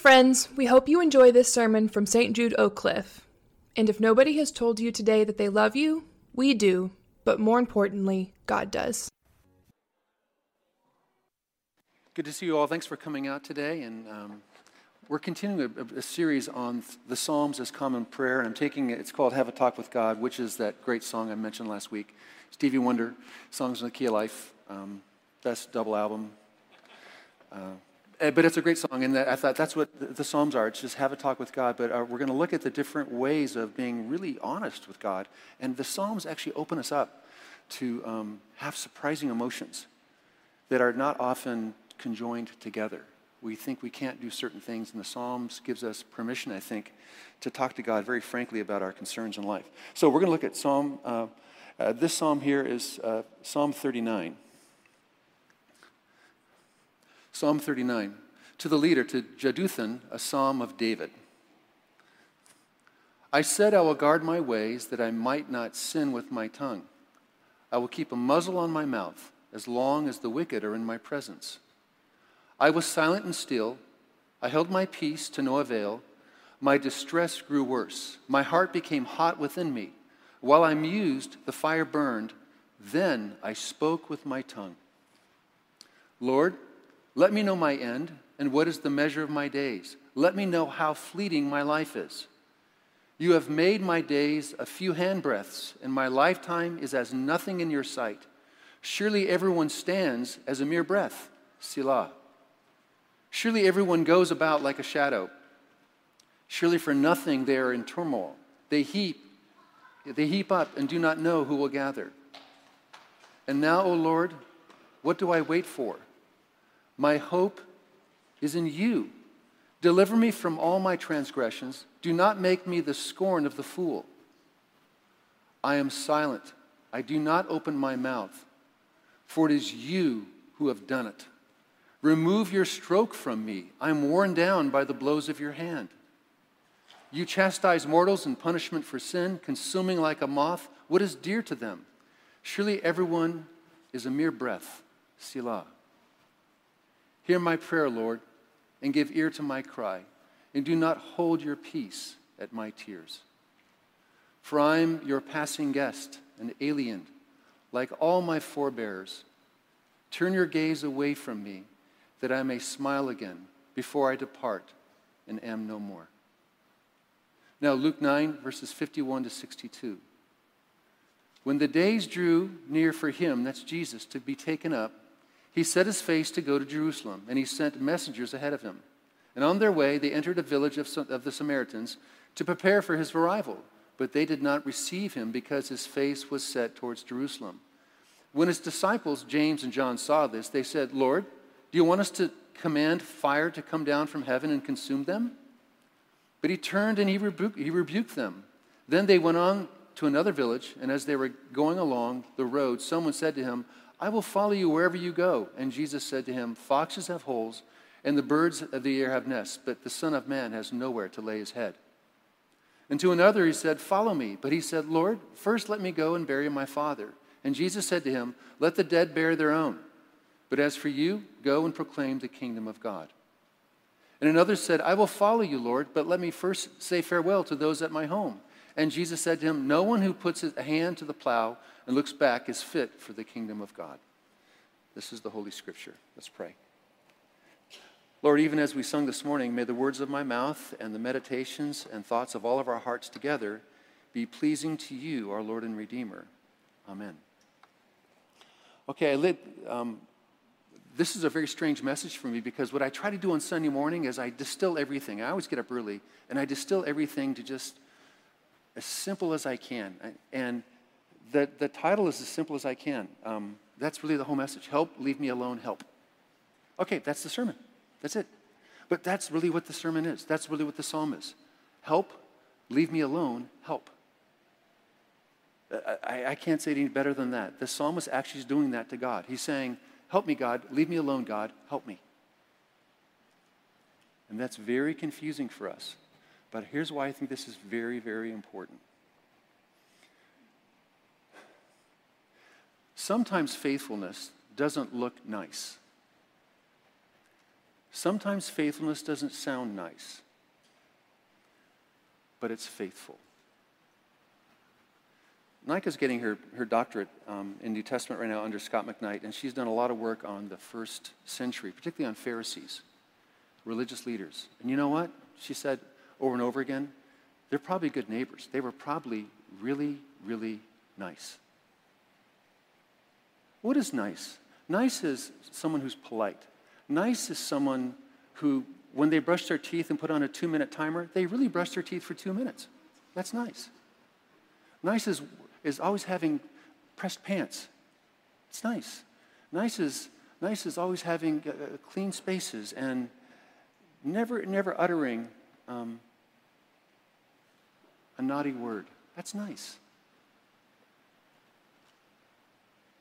friends. We hope you enjoy this sermon from St. Jude Oak Cliff. And if nobody has told you today that they love you, we do, but more importantly, God does. Good to see you all. Thanks for coming out today. And um, we're continuing a, a, series on the Psalms as common prayer. And I'm taking it, it's called Have a Talk with God, which is that great song I mentioned last week. Stevie Wonder, Songs in the Key of Life, um, best double album. Uh, but it's a great song, and I thought that's what the Psalms are. It's just have a talk with God. But uh, we're going to look at the different ways of being really honest with God. And the Psalms actually open us up to um, have surprising emotions that are not often conjoined together. We think we can't do certain things, and the Psalms gives us permission, I think, to talk to God very frankly about our concerns in life. So we're going to look at Psalm. Uh, uh, this psalm here is uh, Psalm 39. Psalm 39. To the leader, to Jeduthun, a psalm of David. I said, I will guard my ways that I might not sin with my tongue. I will keep a muzzle on my mouth as long as the wicked are in my presence. I was silent and still. I held my peace to no avail. My distress grew worse. My heart became hot within me. While I mused, the fire burned. Then I spoke with my tongue. Lord, let me know my end and what is the measure of my days. Let me know how fleeting my life is. You have made my days a few handbreadths, and my lifetime is as nothing in your sight. Surely everyone stands as a mere breath. Selah. Surely everyone goes about like a shadow. Surely for nothing they are in turmoil. They heap, they heap up and do not know who will gather. And now, O Lord, what do I wait for? My hope is in you. Deliver me from all my transgressions. Do not make me the scorn of the fool. I am silent. I do not open my mouth, for it is you who have done it. Remove your stroke from me. I am worn down by the blows of your hand. You chastise mortals in punishment for sin, consuming like a moth what is dear to them. Surely everyone is a mere breath. Selah. Hear my prayer, Lord, and give ear to my cry, and do not hold your peace at my tears. For I am your passing guest, an alien, like all my forebears. Turn your gaze away from me, that I may smile again before I depart and am no more. Now, Luke 9, verses 51 to 62. When the days drew near for him, that's Jesus, to be taken up, he set his face to go to Jerusalem, and he sent messengers ahead of him. And on their way, they entered a village of, the Samaritans to prepare for his arrival. But they did not receive him because his face was set towards Jerusalem. When his disciples, James and John, saw this, they said, Lord, do you want us to command fire to come down from heaven and consume them? But he turned and he rebuked, he rebuked them. Then they went on to another village, and as they were going along the road, someone said to him, I will follow you wherever you go. And Jesus said to him, Foxes have holes, and the birds of the air have nests, but the Son of Man has nowhere to lay his head. And to another he said, Follow me. But he said, Lord, first let me go and bury my father. And Jesus said to him, Let the dead bury their own. But as for you, go and proclaim the kingdom of God. And another said, I will follow you, Lord, but let me first say farewell to those at my home. And Jesus said to him, No one who puts a hand to the plow and looks back is fit for the kingdom of God. This is the Holy Scripture. Let's pray. Lord, even as we sung this morning, may the words of my mouth and the meditations and thoughts of all of our hearts together be pleasing to you, our Lord and Redeemer. Amen. Okay, I lit, um, this is a very strange message for me because what I try to do on Sunday morning is I distill everything. I always get up early and I distill everything to just as simple as I can. And the, the title is as simple as I can. Um, that's really the whole message. Help, leave me alone, help. Okay, that's the sermon. That's it. But that's really what the sermon is. That's really what the psalm is. Help, leave me alone, help. I, I can't say it any better than that. The psalmist actually is doing that to God. He's saying, Help me, God. Leave me alone, God. Help me. And that's very confusing for us. But here's why I think this is very, very important. Sometimes faithfulness doesn't look nice. Sometimes faithfulness doesn't sound nice, but it's faithful. Nika's getting her, her doctorate um, in New Testament right now under Scot McKnight, and she's done a lot of work on the first century, particularly on Pharisees, religious leaders. And you know what? She said over and over again, they're probably good neighbors. They were probably really, really nice. What is nice? Nice is someone who's polite. Nice is someone who, when they brush their teeth and put on a two minute timer, they really brush their teeth for two minutes. That's nice. Nice is, is always having pressed pants. It's nice. Nice is, nice is always having uh, uh clean spaces and never, never uttering um, a naughty word. That's nice.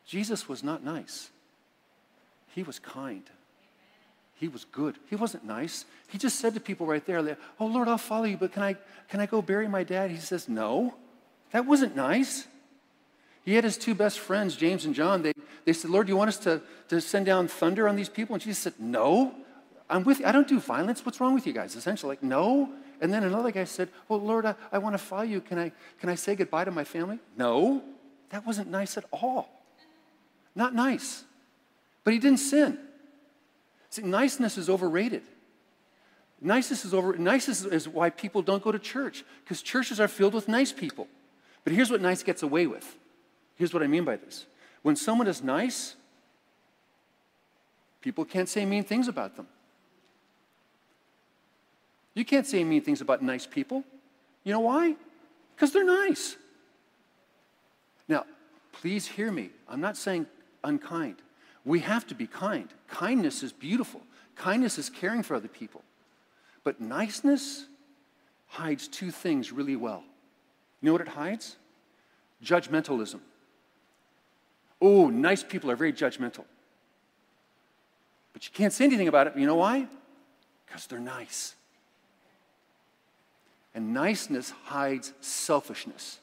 Jesus was not nice. He was kind. He was good. He wasn't nice. He just said to people right there, Oh Lord, I'll follow you, but can I, can I go bury my dad? He says, No. That wasn't nice. He had his two best friends, James and John. They, they said, Lord, do you want us to, to send down thunder on these people? And Jesus said, No. I'm with you. I don't do violence. What's wrong with you guys? Essentially, like, no. And then another guy said, Well, Lord, I, I want to follow you. Can I, can I say goodbye to my family? No. That wasn't nice at all. Not nice. But he didn't sin. See, niceness is overrated. Niceness is over. Niceness is why people don't go to church because churches are filled with nice people. But here's what nice gets away with. Here's what I mean by this. When someone is nice, people can't say mean things about them. You can't say mean things about nice people. You know why? Because they're nice. Now, please hear me. I'm not saying unkind. We have to be kind. Kindness is beautiful, kindness is caring for other people. But niceness hides two things really well. You know what it hides? Judgmentalism. Oh, nice people are very judgmental. But you can't say anything about it. You know why? Because they're nice. And niceness hides selfishness.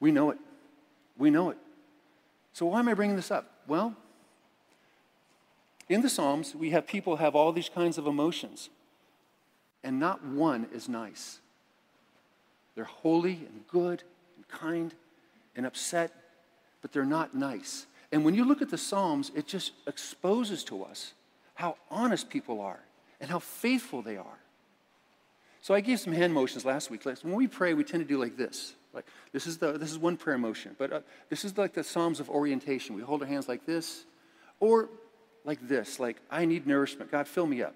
We know it. We know it. So, why am I bringing this up? Well, in the Psalms, we have people have all these kinds of emotions, and not one is nice. They're holy and good and kind and upset, but they're not nice. And when you look at the Psalms, it just exposes to us how honest people are and how faithful they are. So I gave some hand motions last week. When we pray, we tend to do like this. Like this is the this is one prayer motion, but uh, this is like the Psalms of orientation. We hold our hands like this, or like this, like I need nourishment. God, fill me up.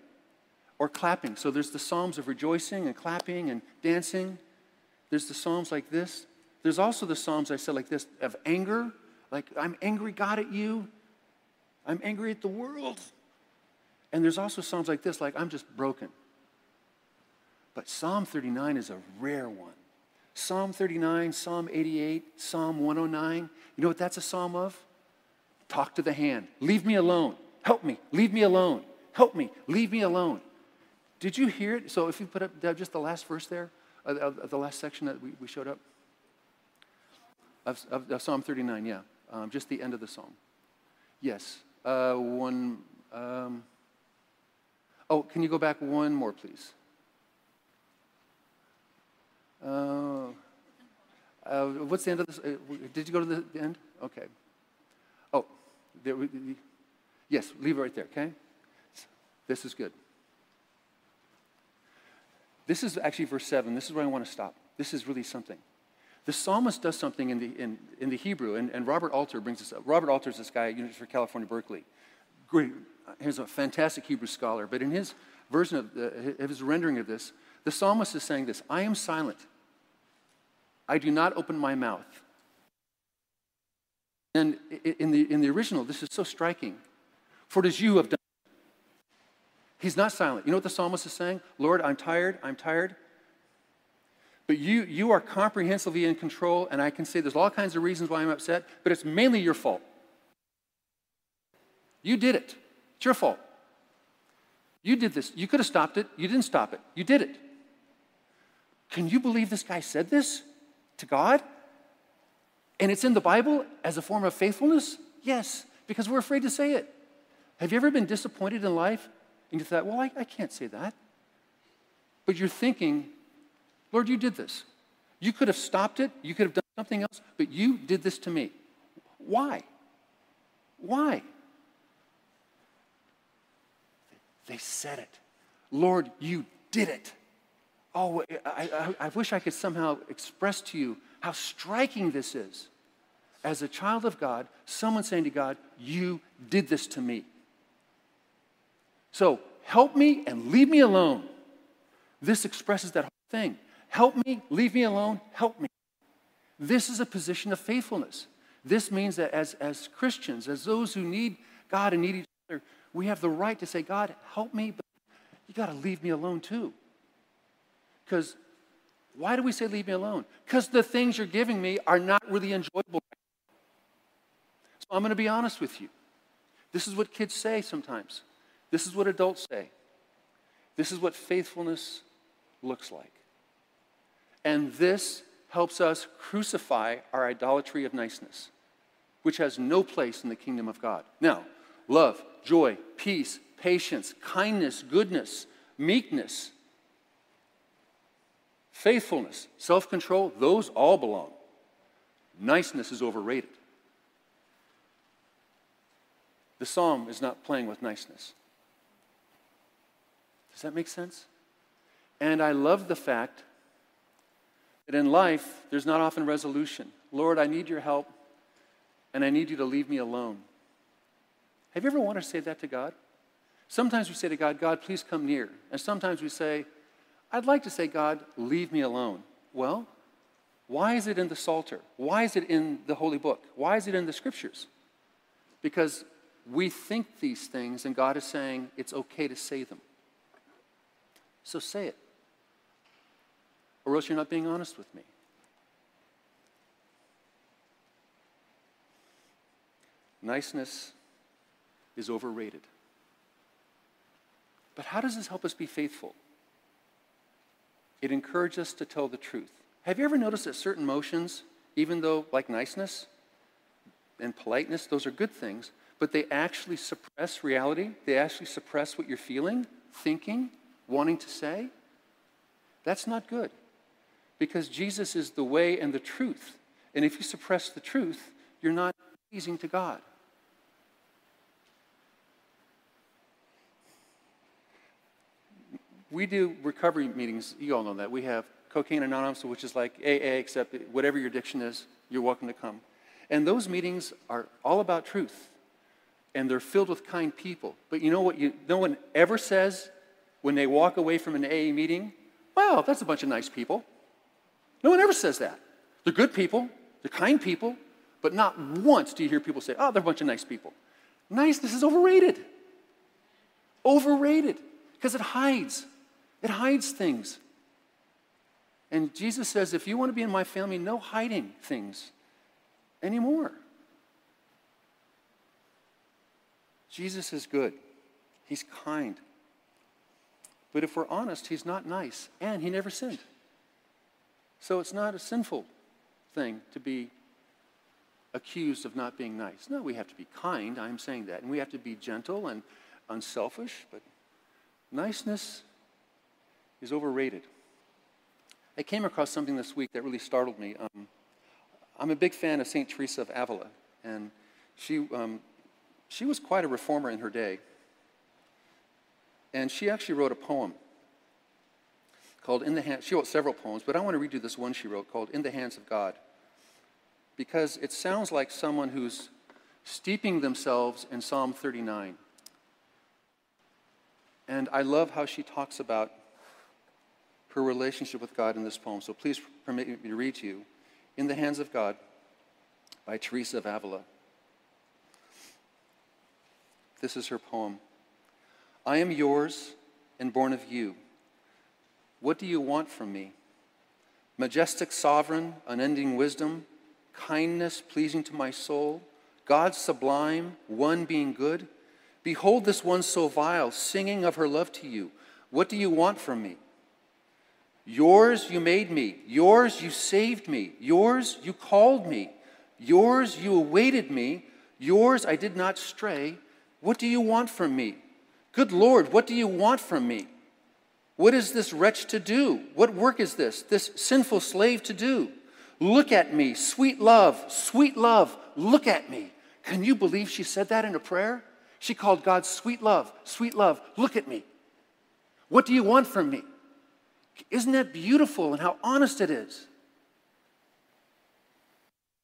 Or clapping. So there's the Psalms of rejoicing and clapping and dancing. There's the Psalms like this. There's also the Psalms I said like this of anger, like I'm angry, God, at you. I'm angry at the world. And there's also Psalms like this, like I'm just broken. But Psalm 39 is a rare one. Psalm 39, Psalm 88, Psalm 109. You know what that's a psalm of? Talk to the hand. Leave me alone. Help me. Leave me alone. Help me. Leave me alone. Did you hear it? So if you put up just the last verse there, uh, uh, the last section that we, we showed up of, of, of Psalm 39, yeah. Um, just the end of the psalm. Yes. Uh, one. Um, oh, can you go back one more, please? Uh, uh, what's the end of this? Uh, did you go to the, end? Okay. Oh, there, yes, leave it right there, okay? This is good. This is actually verse 7. This is where I want to stop. This is really something. The psalmist does something in the, in, in the Hebrew, and, and Robert Alter brings this up. Robert Alter is this guy at University of California, Berkeley. Great, he's a fantastic Hebrew scholar, but in his version of, uh, the, his rendering of this, the psalmist is saying this I am silent I do not open my mouth. And in the, in the original, this is so striking. For it is you who have done. He's not silent. You know what the psalmist is saying? Lord, I'm tired, I'm tired. But you, you are comprehensively in control, and I can say there's all kinds of reasons why I'm upset, but it's mainly your fault. You did it. It's your fault. You did this. You could have stopped it. You didn't stop it. You did it. Can you believe this guy said this? to God? And it's in the Bible as a form of faithfulness? Yes, because we're afraid to say it. Have you ever been disappointed in life and you thought, well, I, I can't say that? But you're thinking, Lord, you did this. You could have stopped it, you could have done something else, but you did this to me. Why? Why? They said it. Lord, you did it. Oh, I, I, I, wish I could somehow express to you how striking this is. As a child of God, someone saying to God, You did this to me. So help me and leave me alone. This expresses that whole thing. Help me, leave me alone, help me. This is a position of faithfulness. This means that as, as Christians, as those who need God and need each other, we have the right to say, God, help me, but you got to leave me alone too. Because why do we say leave me alone? Because the things you're giving me are not really enjoyable. So I'm going to be honest with you. This is what kids say sometimes. This is what adults say. This is what faithfulness looks like. And this helps us crucify our idolatry of niceness, which has no place in the kingdom of God. Now, love, joy, peace, patience, kindness, goodness, meekness, faithfulness, self control, those all belong. Niceness is overrated. The psalm is not playing with niceness. Does that make sense? And I love the fact that in life, there's not often resolution. Lord, I need your help, and I need you to leave me alone. Have you ever wanted to say that to God? Sometimes we say to God, God, please come near. And sometimes we say, I'd like to say, God, leave me alone. Well, why is it in the Psalter? Why is it in the Holy Book? Why is it in the Scriptures? Because we think these things, and God is saying it's okay to say them. So say it. Or else you're not being honest with me. Niceness is overrated. But how does this help us be faithful? It encourages us to tell the truth. Have you ever noticed that certain motions, even though like niceness and politeness, those are good things, but they actually suppress reality? They actually suppress what you're feeling, thinking, wanting to say? That's not good because Jesus is the way and the truth. And if you suppress the truth, you're not pleasing to God. We do recovery meetings. You all know that. We have Cocaine Anonymous, which is like AA, except whatever your addiction is, you're welcome to come. And those meetings are all about truth. And they're filled with kind people. But you know what you, no one ever says when they walk away from an AA meeting? Wow, that's a bunch of nice people. No one ever says that. They're good people, they're kind people, but not once do you hear people say, oh, they're a bunch of nice people. Niceness is overrated. Overrated because it hides. It hides things. And Jesus says, if you want to be in my family, no hiding things anymore. Jesus is good, he's kind. But if we're honest, he's not nice, and he never sinned. So it's not a sinful thing to be accused of not being nice. No, we have to be kind, I'm saying that. And we have to be gentle and unselfish, but niceness is overrated. I came across something this week that really startled me. Um, I'm a big fan of St. Teresa of Avila, and she, um, she was quite a reformer in her day. And she actually wrote a poem called In the Hands, she wrote several poems, but I want to read you this one she wrote called In the Hands of God. Because it sounds like someone who's steeping themselves in Psalm 39. And I love how she talks about her relationship with God in this poem. So please permit me to read to you In the Hands of God by Teresa of Avila. This is her poem I am yours and born of you. What do you want from me? Majestic sovereign, unending wisdom, kindness pleasing to my soul, God sublime, one being good. Behold this one so vile, singing of her love to you. What do you want from me? Yours you made me. Yours you saved me. Yours you called me. Yours you awaited me. Yours I did not stray. What do you want from me? Good Lord, what do you want from me? What is this wretch to do? What work is this, this sinful slave to do? Look at me, sweet love, sweet love, look at me. Can you believe she said that in a prayer? She called God sweet love, sweet love, look at me. What do you want from me? Isn't that beautiful and how honest it is?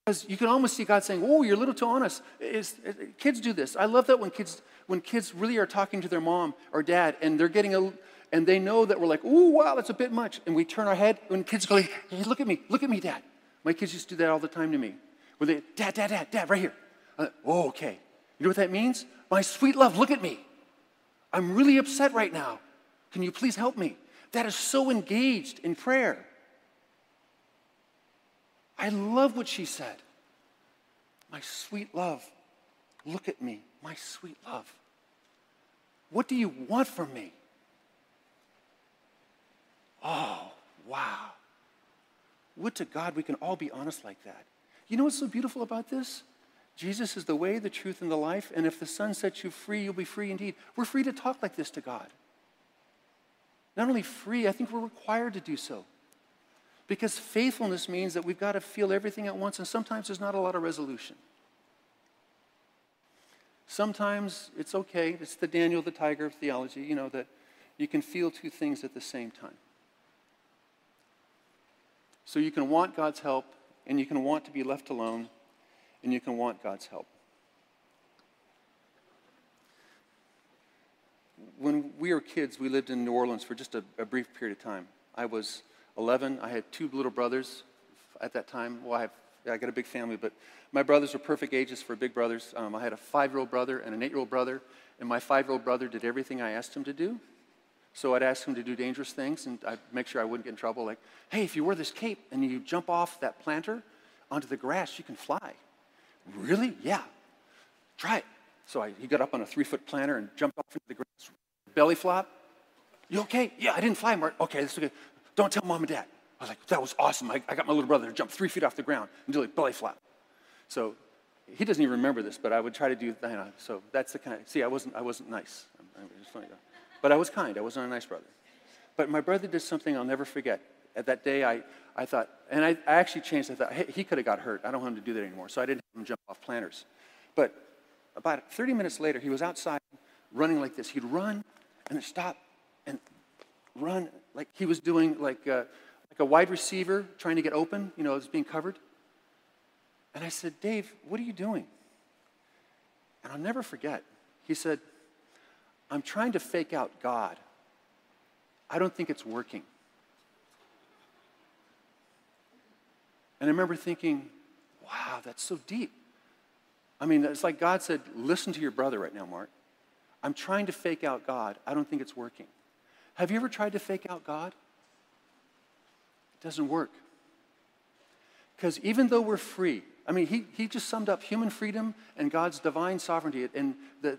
Because you can almost see God saying, "Oh, you're a little too honest." It's, it, kids do this. I love that when kids when kids really are talking to their mom or dad, and they're getting a and they know that we're like, "Oh, wow, that's a bit much," and we turn our head when kids go, "Hey, look at me, look at me, dad." My kids used to do that all the time to me. When they, "Dad, dad, dad, dad, right here." Like, oh, okay. You know what that means? My sweet love, look at me. I'm really upset right now. Can you please help me? That is so engaged in prayer. I love what she said. My sweet love, look at me, my sweet love. What do you want from me? Oh, wow. Would to God we can all be honest like that. You know what's so beautiful about this? Jesus is the way, the truth, and the life, and if the Son sets you free, you'll be free indeed. We're free to talk like this to God. Not only free, I think we're required to do so. Because faithfulness means that we've got to feel everything at once, and sometimes there's not a lot of resolution. Sometimes it's okay, it's the Daniel the tiger of theology, you know, that you can feel two things at the same time. So you can want God's help, and you can want to be left alone, and you can want God's help. When we were kids, we lived in New Orleans for just a, a brief period of time. I was 11. I had two little brothers at that time. Well, I, have, I got a big family, but my brothers were perfect ages for big brothers. Um, I had a five year old brother and an eight year old brother, and my five year old brother did everything I asked him to do. So I'd ask him to do dangerous things, and I'd make sure I wouldn't get in trouble. Like, hey, if you wear this cape and you jump off that planter onto the grass, you can fly. Really? Yeah. Try it. So I, he got up on a three foot planter and jumped off into the grass. Belly flop. You okay? Yeah, I didn't fly, Mark. Okay, that's okay. Don't tell mom and dad. I was like, that was awesome. I, I got my little brother to jump three feet off the ground and do a belly flop. So he doesn't even remember this, but I would try to do, you know, so that's the kind of, see, I wasn't, I wasn't nice. I, I but I was kind. I wasn't a nice brother. But my brother did something I'll never forget. At that day, I, I thought, and I, I actually changed. I thought, hey, he could have got hurt. I don't want him to do that anymore. So I didn't have him jump off planters. But about 30 minutes later, he was outside running like this. He'd run and then stop and run like he was doing like a, like a wide receiver trying to get open, you know, it's being covered. And I said, Dave, what are you doing? And I'll never forget. He said, I'm trying to fake out God. I don't think it's working. And I remember thinking, wow, that's so deep. I mean, it's like God said, listen to your brother right now, Mark. I'm trying to fake out God. I don't think it's working. Have you ever tried to fake out God? It doesn't work. Because even though we're free, I mean, he, he just summed up human freedom and God's divine sovereignty and the,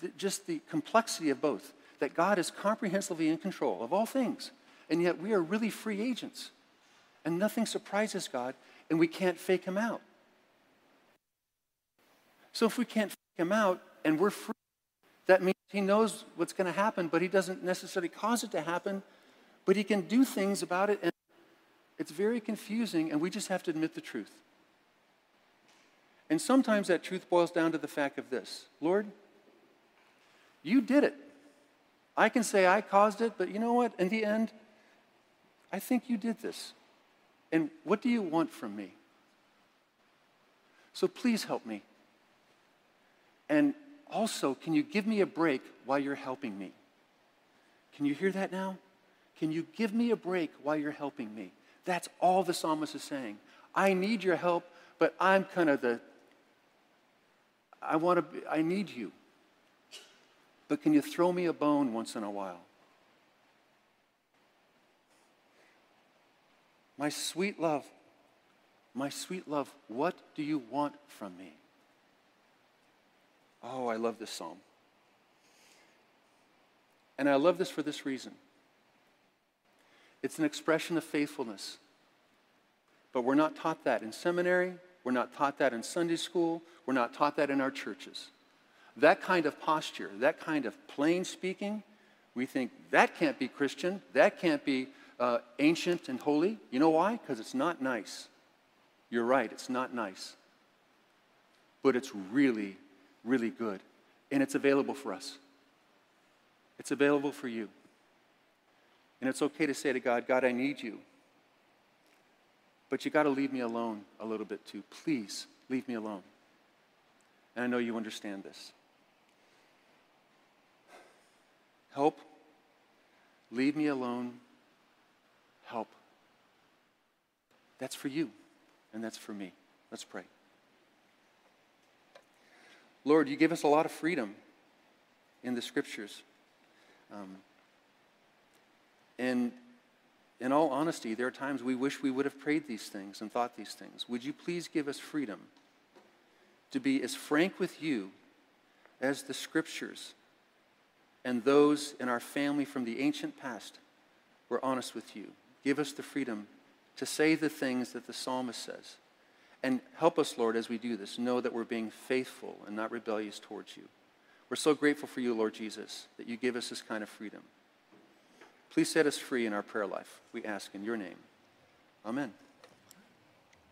the, just the complexity of both. That God is comprehensively in control of all things, and yet we are really free agents. And nothing surprises God, and we can't fake him out. So if we can't fake him out and we're free, that means he knows what's going to happen, but he doesn't necessarily cause it to happen, but he can do things about it. And it's very confusing, and we just have to admit the truth. And sometimes that truth boils down to the fact of this Lord, you did it. I can say I caused it, but you know what? In the end, I think you did this. And what do you want from me? So please help me. And also, can you give me a break while you're helping me? Can you hear that now? Can you give me a break while you're helping me? That's all the psalmist is saying. I need your help, but I'm kind of the, I want to, be, I need you. But can you throw me a bone once in a while? My sweet love, my sweet love, what do you want from me? Oh, I love this psalm. And I love this for this reason it's an expression of faithfulness. But we're not taught that in seminary, we're not taught that in Sunday school, we're not taught that in our churches. that kind of posture, that kind of plain speaking, we think that can't be Christian, that can't be uh, ancient and holy. You know why? Because it's not nice. You're right, it's not nice. But it's really, really good. And it's available for us. It's available for you. And it's okay to say to God, God, I need you. But you got to leave me alone a little bit too. Please leave me alone. And I know you understand this. Help. Leave me alone. Help. That's for you, and that's for me. Let's pray. Lord, you give us a lot of freedom in the scriptures. Um, and in all honesty, there are times we wish we would have prayed these things and thought these things. Would you please give us freedom to be as frank with you as the scriptures and those in our family from the ancient past were honest with you? Give us the freedom to say the things that the psalmist says. And help us, Lord, as we do this, know that we're being faithful and not rebellious towards you. We're so grateful for you, Lord Jesus, that you give us this kind of freedom. Please set us free in our prayer life, we ask in your name. Amen.